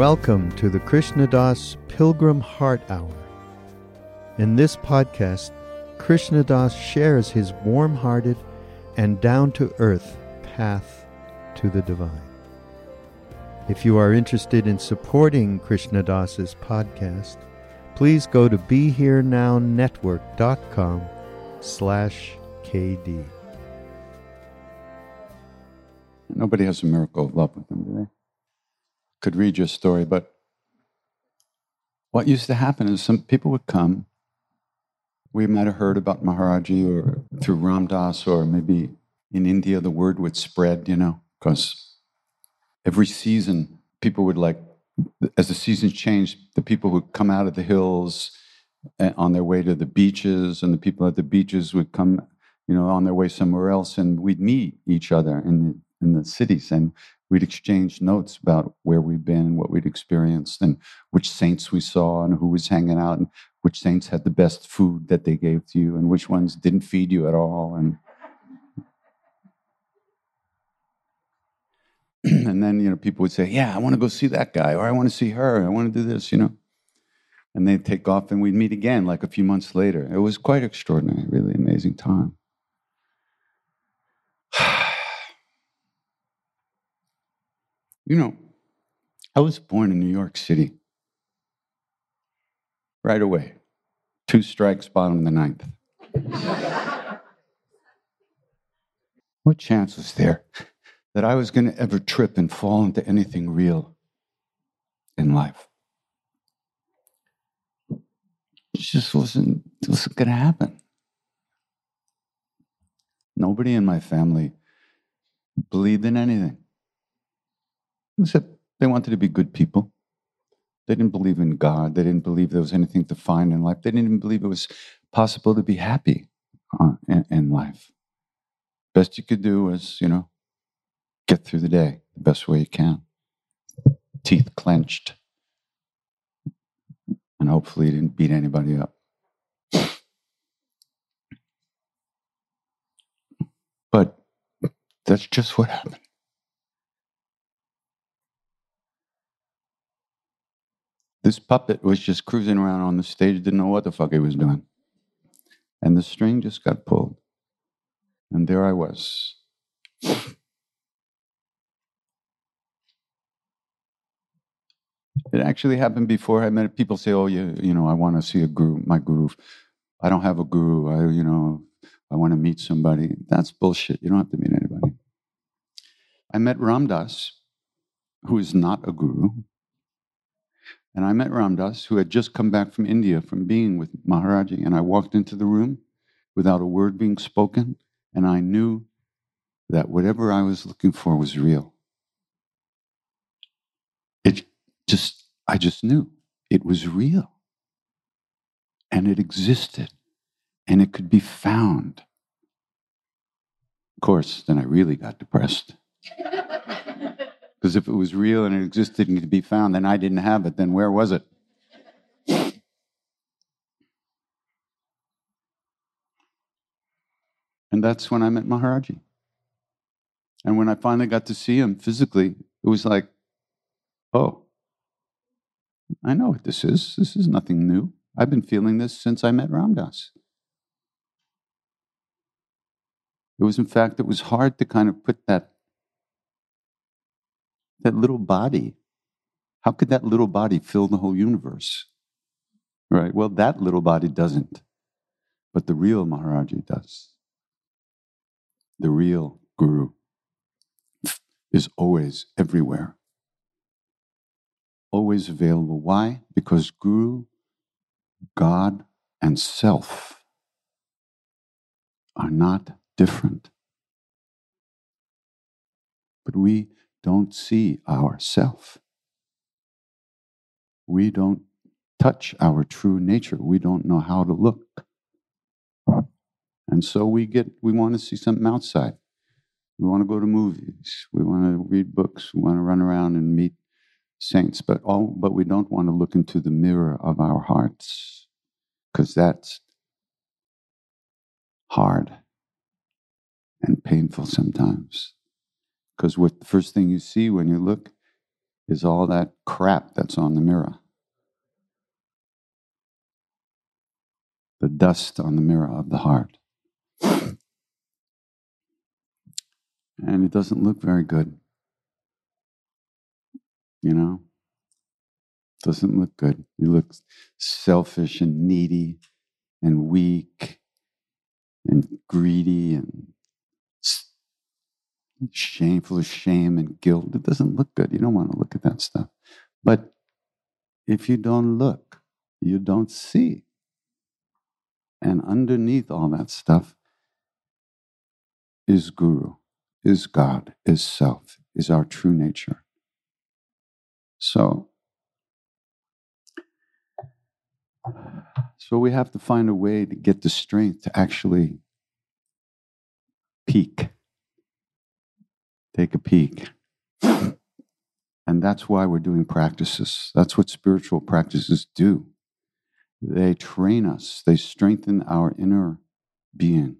Welcome to the Krishna Das Pilgrim Heart Hour. In this podcast, Krishna Das shares his warm hearted and down to earth path to the divine. If you are interested in supporting Krishna Das's podcast, please go to BeHereNowNetwork.com slash KD. Nobody has a miracle of love with them, do they? Could read your story, but what used to happen is some people would come. We might have heard about Maharaji or through Ram Dass, or maybe in India the word would spread, you know, because every season people would like, as the seasons changed, the people would come out of the hills eh, on their way to the beaches, and the people at the beaches would come, you know, on their way somewhere else, and we'd meet each other in in the cities, and we'd exchange notes about where we'd been, what we'd experienced, and which saints we saw, and who was hanging out, and which saints had the best food that they gave to you, and which ones didn't feed you at all, and and then you know people would say, "Yeah, I want to go see that guy," or "I want to see her," "I want to do this," you know. And they'd take off, and we'd meet again, like a few months later. It was quite extraordinary, really amazing time. You know, I was born in New York City. Right away, two strikes, bottom of the ninth. what chance was there that I was going to ever trip and fall into anything real in life? It just wasn't, it wasn't going to happen. Nobody in my family believed in anything. Except they wanted to be good people. They didn't believe in God. They didn't believe there was anything to find in life. They didn't even believe it was possible to be happy uh, in, in life. Best you could do was, you know, get through the day the best way you can. Teeth clenched. And hopefully you didn't beat anybody up. But that's just what happened. This puppet was just cruising around on the stage, didn't know what the fuck he was doing. And the string just got pulled. And there I was. It actually happened before I met people say, "Oh, you, you know, I want to see a guru, my guru. I don't have a guru. I, you know, I want to meet somebody." That's bullshit. You don't have to meet anybody. I met Ram Dass, who is not a guru, and I met Ram Dass, who had just come back from India from being with Maharaji, and I walked into the room without a word being spoken, and I knew that whatever I was looking for was real. It just, I just knew it was real. And it existed. And it could be found. Of course, then I really got depressed. Because if it was real and it existed and could be found, then I didn't have it, then where was it? And that's when I met Maharaji. And when I finally got to see him physically, it was like, oh, I know what this is. This is nothing new. I've been feeling this since I met Ram Dass. It was, in fact, it was hard to kind of put that, that little body. How could that little body fill the whole universe? Right? Well, that little body doesn't, but the real Maharaji does. The real Guru is always everywhere always available. Why? Because Guru, God, and self are not different. But we don't see ourself. We don't touch our true nature. We don't know how to look. And so we get we want to see something outside. We want to go to movies. We want to read books. We want to run around and meet saints, but all, but we don't want to look into the mirror of our hearts because that's hard and painful sometimes. Because what the first thing you see when you look is all that crap that's on the mirror. The dust on the mirror of the heart. And it doesn't look very good. You know? Doesn't look good. You look selfish and needy and weak and greedy and shameful of shame and guilt. It doesn't look good. You don't want to look at that stuff. But if you don't look, you don't see. And underneath all that stuff is Guru, is God, is self, is our true nature. So, so we have to find a way to get the strength to actually peek, take a peek. And that's why we're doing practices. That's what spiritual practices do. They train us, they strengthen our inner being.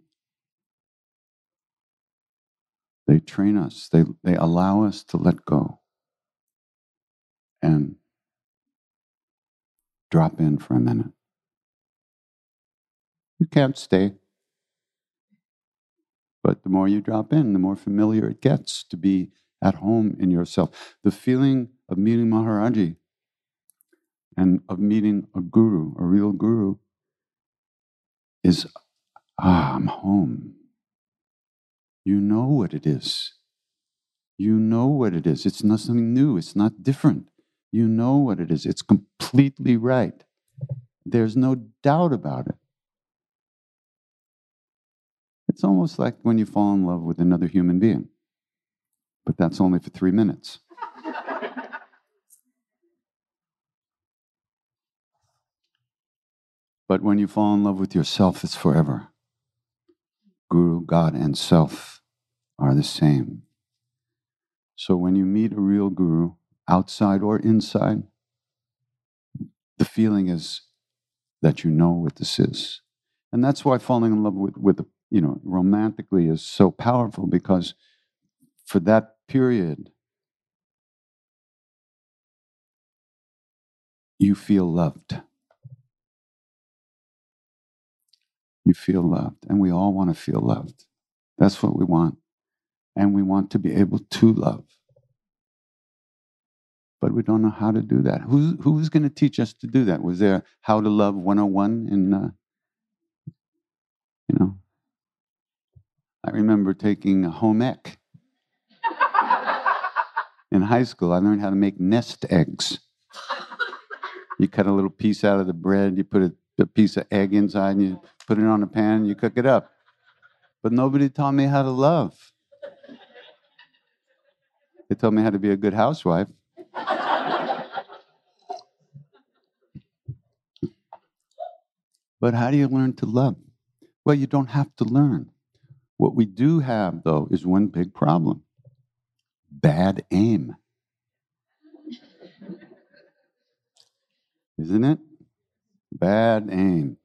They train us, they, they allow us to let go and drop in for a minute. You can't stay. But the more you drop in, the more familiar it gets to be at home in yourself. The feeling of meeting Maharaji and of meeting a guru, a real guru, is ah, I'm home. You know what it is. You know what it is. It's not something new, it's not different. You know what it is. It's completely right. There's no doubt about it. It's almost like when you fall in love with another human being, but that's only for three minutes. But when you fall in love with yourself, it's forever. Guru, God, and self are the same. So when you meet a real guru, outside or inside, the feeling is that you know what this is. And that's why falling in love with, with you know, romantically is so powerful because for that period, you feel loved. You feel loved. And we all want to feel loved. That's what we want. And we want to be able to love. But we don't know how to do that. Who's, who's going to teach us to do that? Was there How to Love 101 in, uh, you know? I remember taking a home ec. in high school, I learned how to make nest eggs. You cut a little piece out of the bread, you put a, a piece of egg inside, and you put it on a pan, and you cook it up. But nobody taught me how to love. They told me how to be a good housewife. but how do you learn to love? Well, you don't have to learn. What we do have, though, is one big problem bad aim. isn't it? Bad aim.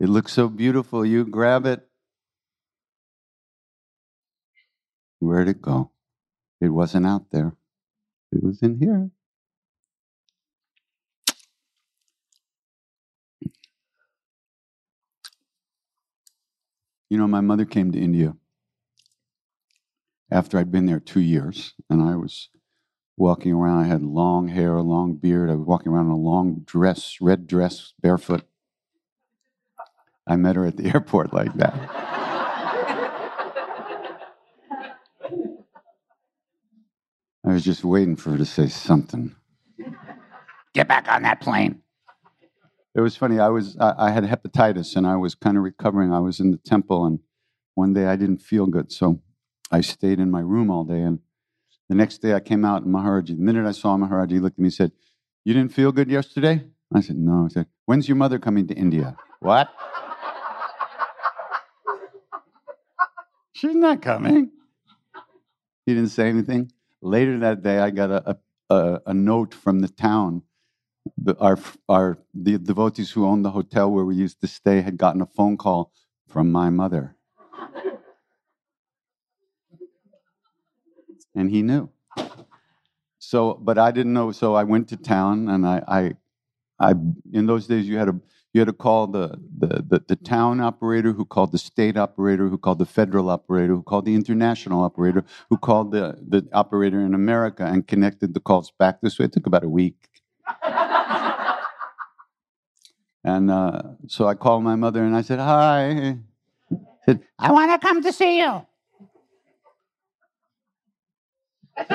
It looks so beautiful. You grab it. Where'd it go? It wasn't out there, it was in here. You know, my mother came to India after I'd been there two years, and I was walking around. I had long hair, a long beard. I was walking around in a long dress, red dress, barefoot. I met her at the airport like that. I was just waiting for her to say something. Get back on that plane. It was funny. I was I, had hepatitis and I was kind of recovering. I was in the temple and one day I didn't feel good, so I stayed in my room all day and the next day I came out and Maharaji, the minute I saw Maharaji, he looked at me and said, You didn't feel good yesterday? I said, No. He said, When's your mother coming to India? What? She's not coming. He didn't say anything. Later that day, I got a, a, a note from the town. The, our, our, the devotees who owned the hotel where we used to stay had gotten a phone call from my mother. and he knew. So, but I didn't know. So I went to town, and I, I, I in those days you had to you had to call the, the, the, the town operator, who called the state operator, who called the federal operator, who called the international operator, who called the, the operator in America, and connected the calls back this way. It took about a week. And uh, so I called my mother, and I said, "Hi." I said, "I want to come to see you." uh,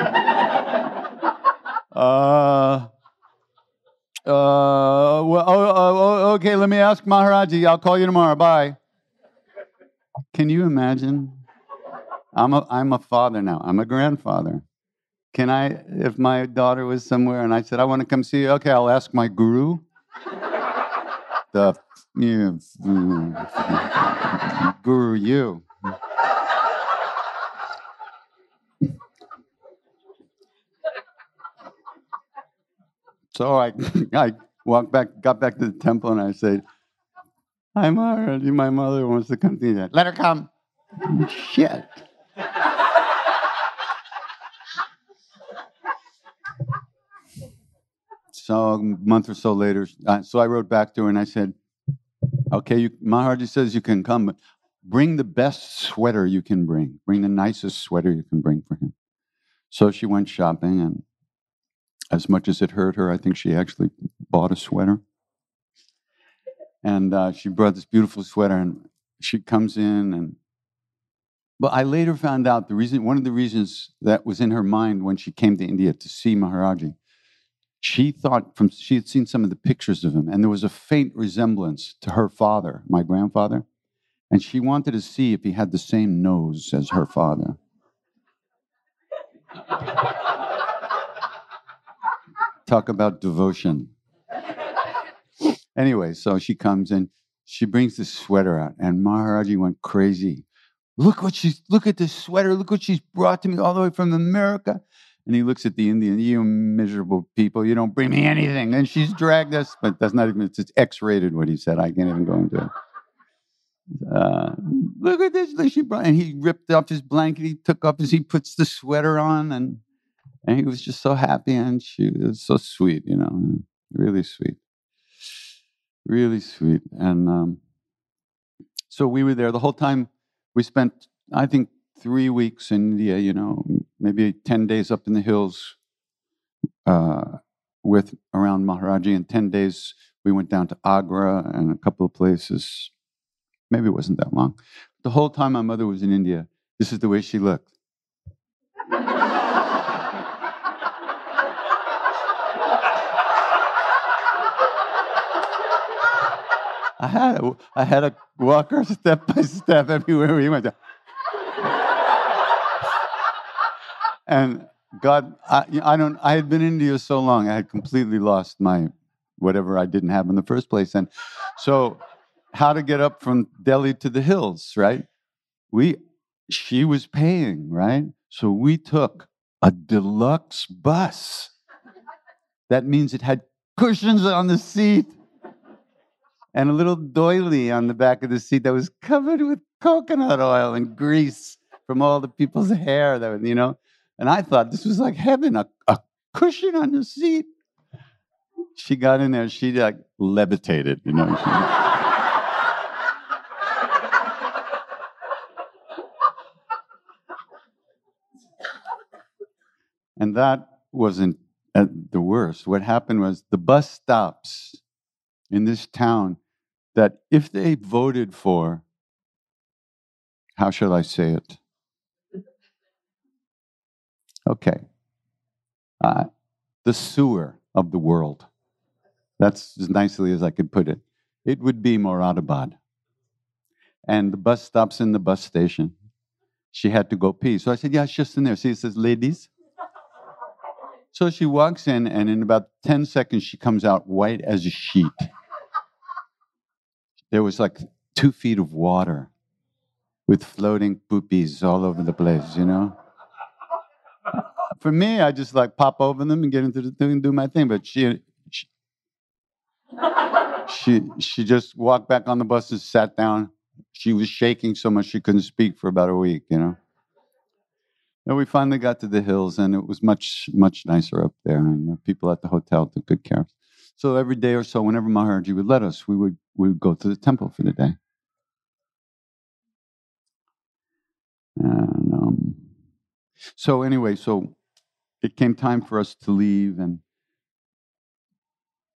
uh, well, oh, oh, okay, let me ask Maharaji. I'll call you tomorrow. Bye. Can you imagine? I'm a, I'm a father now. I'm a grandfather. Can I, if my daughter was somewhere and I said, I want to come see you, okay, I'll ask my guru. The guru, you. So I, I walked back, got back to the temple, and I said, "Hi, Maharaji. My mother wants to come to that. Let her come." Shit. So a month or so later, uh, so I wrote back to her and I said, "Okay, you, Maharaji says you can come, but bring the best sweater you can bring. Bring the nicest sweater you can bring for him." So she went shopping and as much as it hurt her, I think she actually bought a sweater. And uh, she brought this beautiful sweater, and she comes in, and but I later found out the reason, one of the reasons that was in her mind when she came to India to see Maharaji, she thought from she had seen some of the pictures of him, and there was a faint resemblance to her father, my grandfather, and she wanted to see if he had the same nose as her father. Talk about devotion. Anyway, so she comes and she brings this sweater out, and Maharaji went crazy. Look what she's look at this sweater. Look what she's brought to me all the way from America. And he looks at the Indian, you miserable people, you don't bring me anything. And she's dragged us, but that's not even, it's X-rated what he said. I can't even go into it. Uh, look at this. She brought, and he ripped off his blanket. He took off his, he puts the sweater on and, and he was just so happy. And she was so sweet, you know, really sweet, really sweet. And, um, so we were there the whole time. We spent, I think, three weeks in India, you know, maybe 10 days up in the hills uh, with around Maharaji, and 10 days we went down to Agra and a couple of places. Maybe it wasn't that long. The whole time my mother was in India, this is the way she looked. I had a, I had to walk her step by step everywhere we went. And God, I, I don't. I had been in India so long, I had completely lost my whatever I didn't have in the first place. And so, how to get up from Delhi to the hills, right? We, she was paying, right? So we took a deluxe bus. That means it had cushions on the seat and a little doily on the back of the seat that was covered with coconut oil and grease from all the people's hair that you know and I thought this was like heaven, a, a cushion on the seat. She got in there, she like levitated, you know. and that wasn't at the worst. What happened was the bus stops in this town that if they voted for, how shall I say it? Okay. Uh, the sewer of the world. That's as nicely as I could put it. It would be Moradabad. And the bus stops in the bus station. She had to go pee. So I said, Yeah, it's just in there. See, it says ladies. So she walks in, and in about 10 seconds, she comes out white as a sheet. There was like two feet of water with floating poopies all over the place, you know? For me, I just like pop over them and get into the thing and do my thing. But she, she, she, she just walked back on the bus and sat down. She was shaking so much she couldn't speak for about a week, you know. And we finally got to the hills, and it was much, much nicer up there. And the people at the hotel took good care of us. So every day or so, whenever Maharaji would let us, we would we would go to the temple for the day. And um, so anyway, so it came time for us to leave, and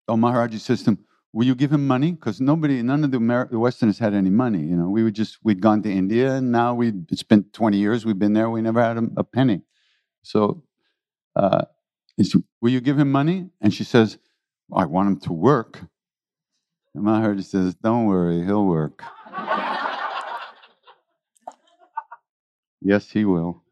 oh, Maharaji says to him, "Will you give him money? Because nobody, none of the, Amer- the Westerners had any money. You know, we would just we'd gone to India, and now we spent twenty years. We've been there. We never had a, a penny. So, uh, will you give him money? And she says, I want him to work. And Maharaji says, Don't worry, he'll work. yes, he will.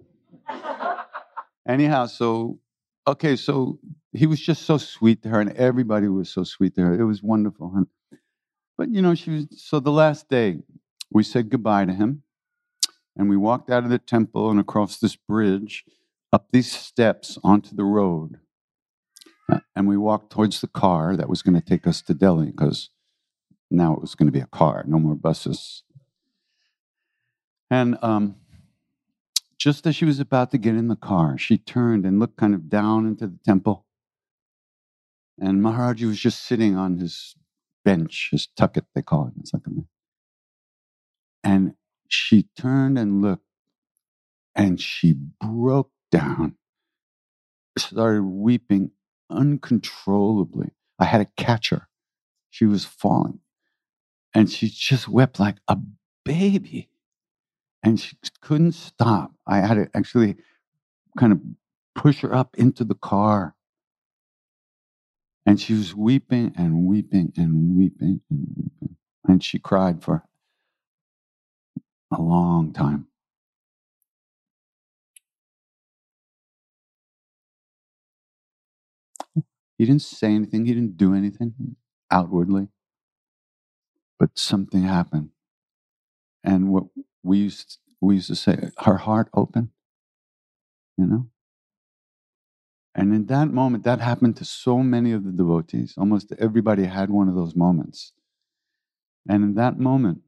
Anyhow, so okay, so he was just so sweet to her, and everybody was so sweet to her. It was wonderful. But you know, she was so the last day we said goodbye to him, and we walked out of the temple and across this bridge, up these steps onto the road, uh, and we walked towards the car that was going to take us to Delhi because now it was going to be a car, no more buses. And um, just as she was about to get in the car, she turned and looked kind of down into the temple. And Maharaji was just sitting on his bench, his tucket, they call it. Like and she turned and looked, and she broke down, started weeping uncontrollably. I had to catch her. She was falling. And she just wept like a baby and she couldn't stop. I had to actually kind of push her up into the car. And she was weeping and weeping and weeping and weeping. And she cried for a long time. He didn't say anything, he didn't do anything outwardly. But something happened. And what we used, we used to say, her heart opened, you know? And in that moment, that happened to so many of the devotees. Almost everybody had one of those moments. And in that moment,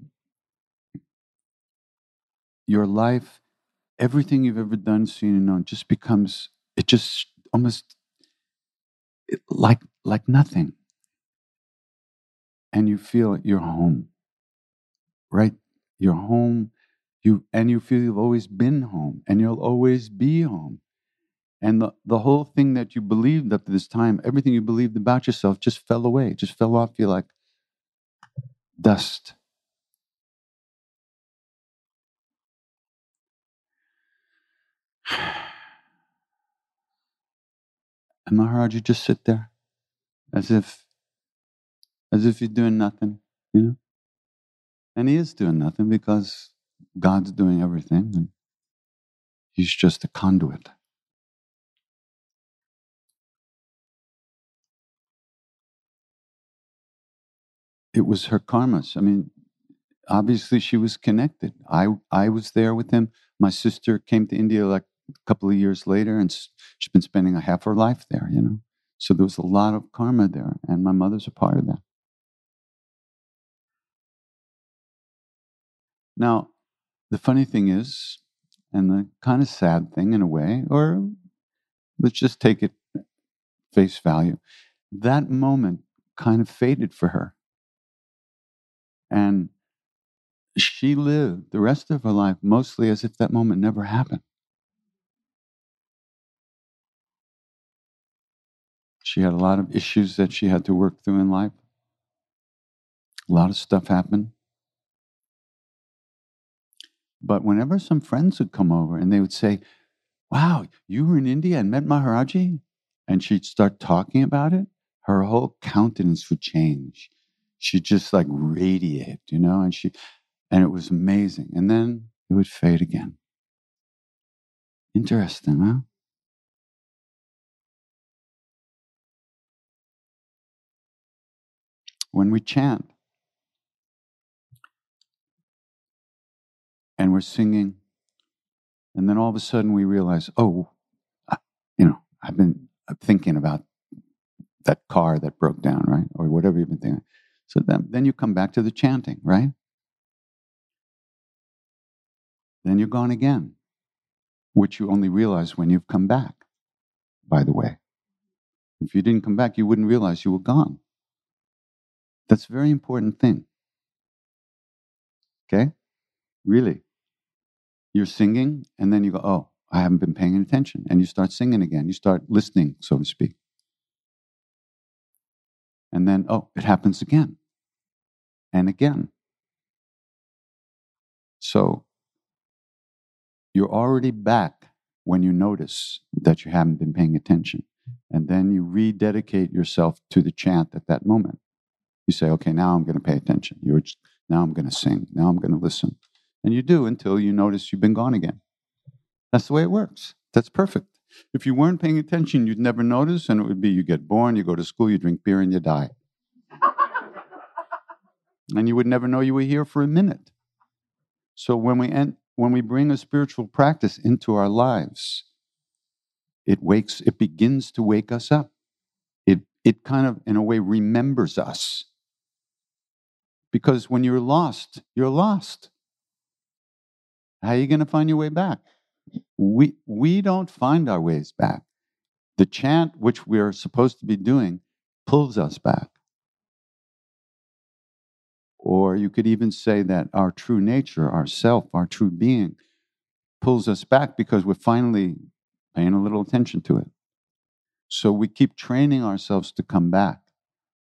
your life, everything you've ever done, seen, and known just becomes, it just almost like, like nothing. And you feel you're home, right? You're home. You, and you feel you've always been home and you'll always be home. And the, the whole thing that you believed up to this time, everything you believed about yourself just fell away, just fell off you like dust. And Maharaj, you just sit there as if as if you're doing nothing, you know? And he is doing nothing because God's doing everything and he's just a conduit. it was her karmas. I mean, obviously she was connected. I I was there with him. My sister came to India like a couple of years later, and she's been spending a half her life there. You know, so there was a lot of karma there, and my mother's a part of that. Now, the funny thing is, and the kind of sad thing in a way, or let's just take it face value, that moment kind of faded for her. And she lived the rest of her life mostly as if that moment never happened. She had a lot of issues that she had to work through in life. A lot of stuff happened. But whenever some friends would come over and they would say, Wow, you were in India and met Maharaji? And she'd start talking about it, her whole countenance would change She'd just like radiate, you know, and she, and it was amazing. And then it would fade again. Interesting, huh? When we chant and we're singing, and then all of a sudden we realize, oh, you know, I've been uh, thinking about that car that broke down, right? Or whatever you've been thinking. So then, then you come back to the chanting, right? Then you're gone again, which you only realize when you've come back, by the way. If you didn't come back, you wouldn't realize you were gone. That's a very important thing. Okay? Really. You're singing, and then you go, oh, I haven't been paying attention. And you start singing again. You start listening, so to speak. And then, oh, it happens again and again. So you're already back when you notice that you haven't been paying attention. And then you rededicate yourself to the chant at that moment. You say, okay, now I'm going to pay attention. You're now I'm going to sing. Now I'm going to listen. And you do until you notice you've been gone again. That's the way it works. That's perfect. If you weren't paying attention, you'd never notice, and it would be you get born, you go to school, you drink beer, and you die. and you would never know you were here for a minute. So when we end, when we bring a spiritual practice into our lives, it wakes, it begins to wake us up. It it kind of, in a way, remembers us. Because when you're lost, you're lost. How are you going to find your way back? we, we don't find our ways back. The chant, which we're supposed to be doing, pulls us back. Or you could even say that our true nature, our self, our true being, pulls us back because we're finally paying a little attention to it. So we keep training ourselves to come back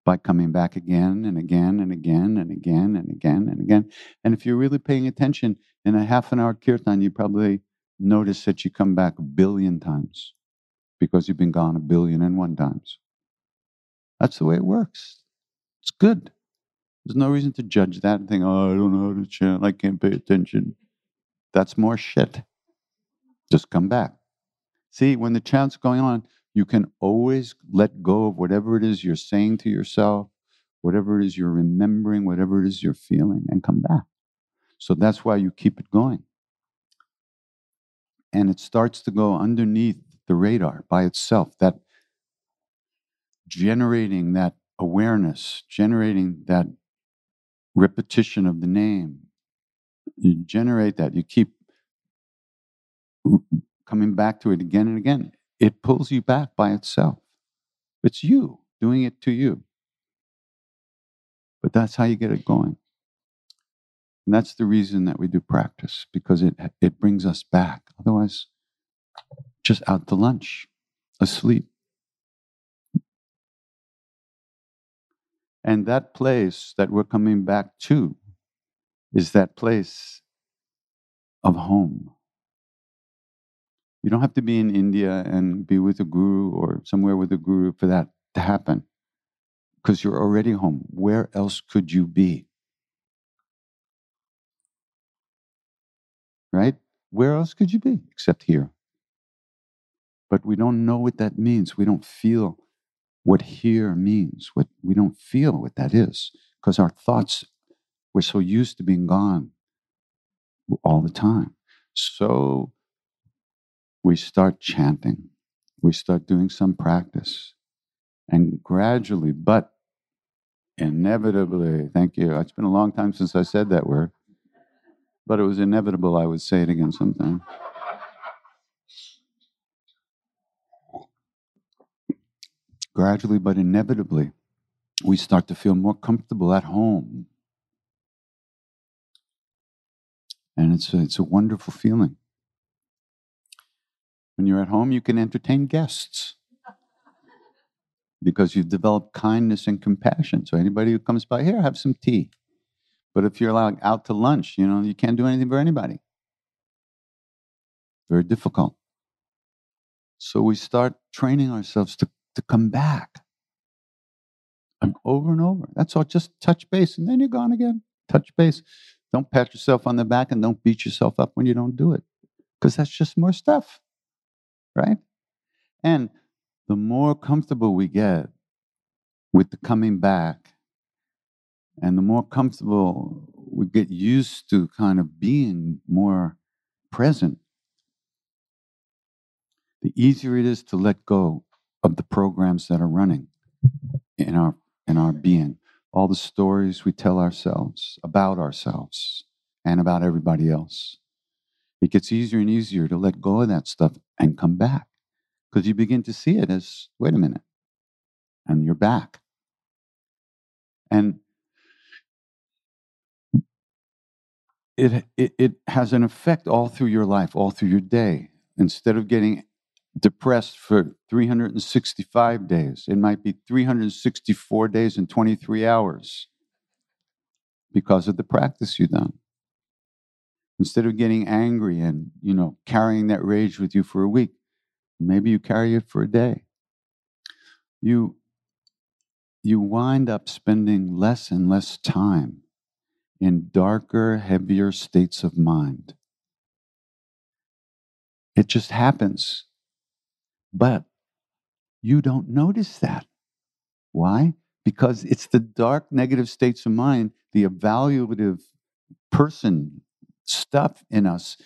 by coming back again and again and again and again and again and again. And if you're really paying attention in a half an hour kirtan, you probably notice that you come back a billion times because you've been gone a billion and one times. That's the way it works. It's good. There's no reason to judge that and think, oh, I don't know how to chant. I can't pay attention. That's more shit. Just come back. See, when the chant's going on, you can always let go of whatever it is you're saying to yourself whatever it is you're remembering, whatever it is you're feeling, and come back. So that's why you keep it going. And it starts to go underneath the radar by itself, that generating that awareness, generating that repetition of the name. You generate that, you keep coming back to it again and again. It pulls you back by itself. It's you doing it to you. But that's how you get it going. And that's the reason that we do practice, because it, it brings us back. Otherwise, just out to lunch, asleep. And that place that we're coming back to is that place of home. You don't have to be in India and be with a guru or somewhere with a guru for that to happen because you're already home. Where else could you be? Right? Where else could you be except here? But we don't know what that means. We don't feel what here means. What we don't feel what that is because our thoughts we're so used to being gone all the time. So we start chanting, we start doing some practice, and gradually, but inevitably, thank you. It's been a long time since I said that word, but it was inevitable I would say it again sometime. gradually but inevitably, we start to feel more comfortable at home. And it's a, it's a wonderful feeling. When you're at home, you can entertain guests because you've developed kindness and compassion. So anybody who comes by here, have some tea. But if you're like out to lunch, you know, you can't do anything for anybody. Very difficult. So we start training ourselves to to come back. And over and over. That's all. Just touch base, and then you're gone again. Touch base. Don't pat yourself on the back and don't beat yourself up when you don't do it, because that's just more stuff, right? And the more comfortable we get with the coming back, and the more comfortable we get used to kind of being more present, the easier it is to let go of the programs that are running in our in our being all the stories we tell ourselves about ourselves and about everybody else it gets easier and easier to let go of that stuff and come back because you begin to see it as wait a minute and you're back and it, it, it has an effect all through your life all through your day instead of getting depressed for 365 days. It might be 364 days and 23 hours because of the practice you've done. Instead of getting angry and, you know, carrying that rage with you for a week, maybe you carry it for a day. You you wind up spending less and less time in darker, heavier states of mind. It just happens but you don't notice that. Why? Because it's the dark negative states of mind, the evaluative person stuff in us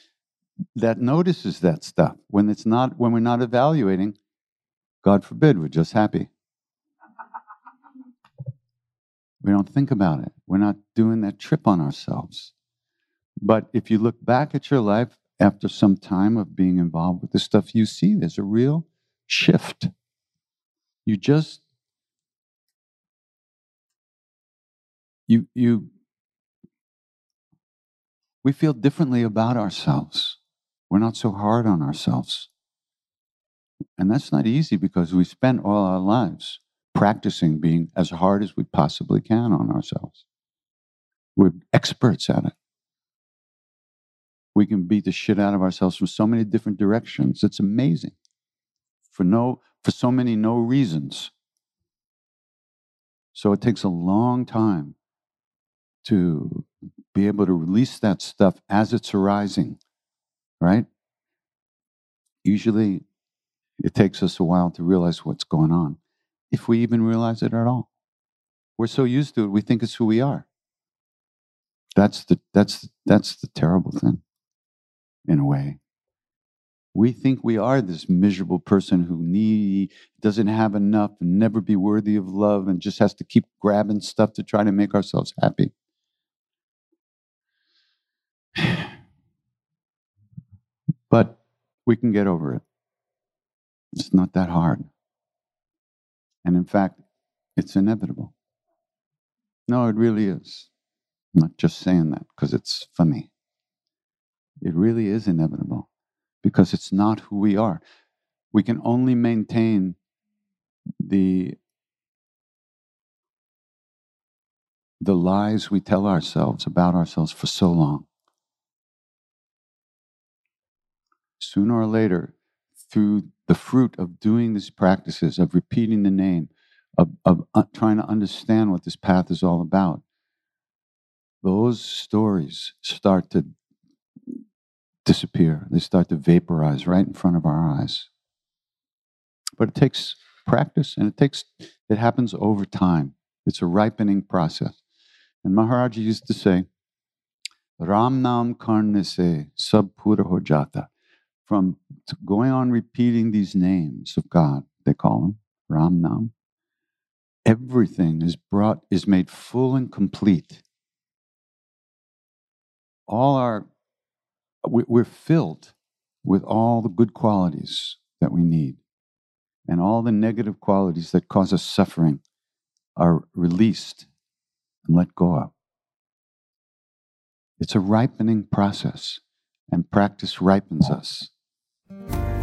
that notices that stuff. When it's not, when we're not evaluating, God forbid, we're just happy. We don't think about it. We're not doing that trip on ourselves. But if you look back at your life after some time of being involved with this stuff, you see there's a real shift. You just you you we feel differently about ourselves. We're not so hard on ourselves. And that's not easy because we spent all our lives practicing being as hard as we possibly can on ourselves. We're experts at it. We can beat the shit out of ourselves from so many different directions. It's amazing for no for so many no reasons. So it takes a long time to be able to release that stuff as it's arising, right? Usually it takes us a while to realize what's going on, if we even realize it at all. We're so used to it, we think it's who we are. That's the, that's, that's the terrible thing, in a way. We think we are this miserable person who need, doesn't have enough and never be worthy of love and just has to keep grabbing stuff to try to make ourselves happy. But we can get over it. It's not that hard. And in fact, it's inevitable. No, it really is. I'm not just saying that because it's funny. It really is inevitable because it's not who we are. We can only maintain the the lies we tell ourselves about ourselves for so long. Sooner or later, through the fruit of doing these practices, of repeating the name, of, of uh, trying to understand what this path is all about, those stories start to disappear. They start to vaporize right in front of our eyes. But it takes practice and it takes, it happens over time. It's a ripening process. And Maharaj used to say, Ram Nam Karne se sab pura ho jata. From going on repeating these names of God, they call them Ram Nam, everything is brought, is made full and complete. All our we're filled with all the good qualities that we need and all the negative qualities that cause us suffering are released and let go of. It's a ripening process and practice ripens us Thank you.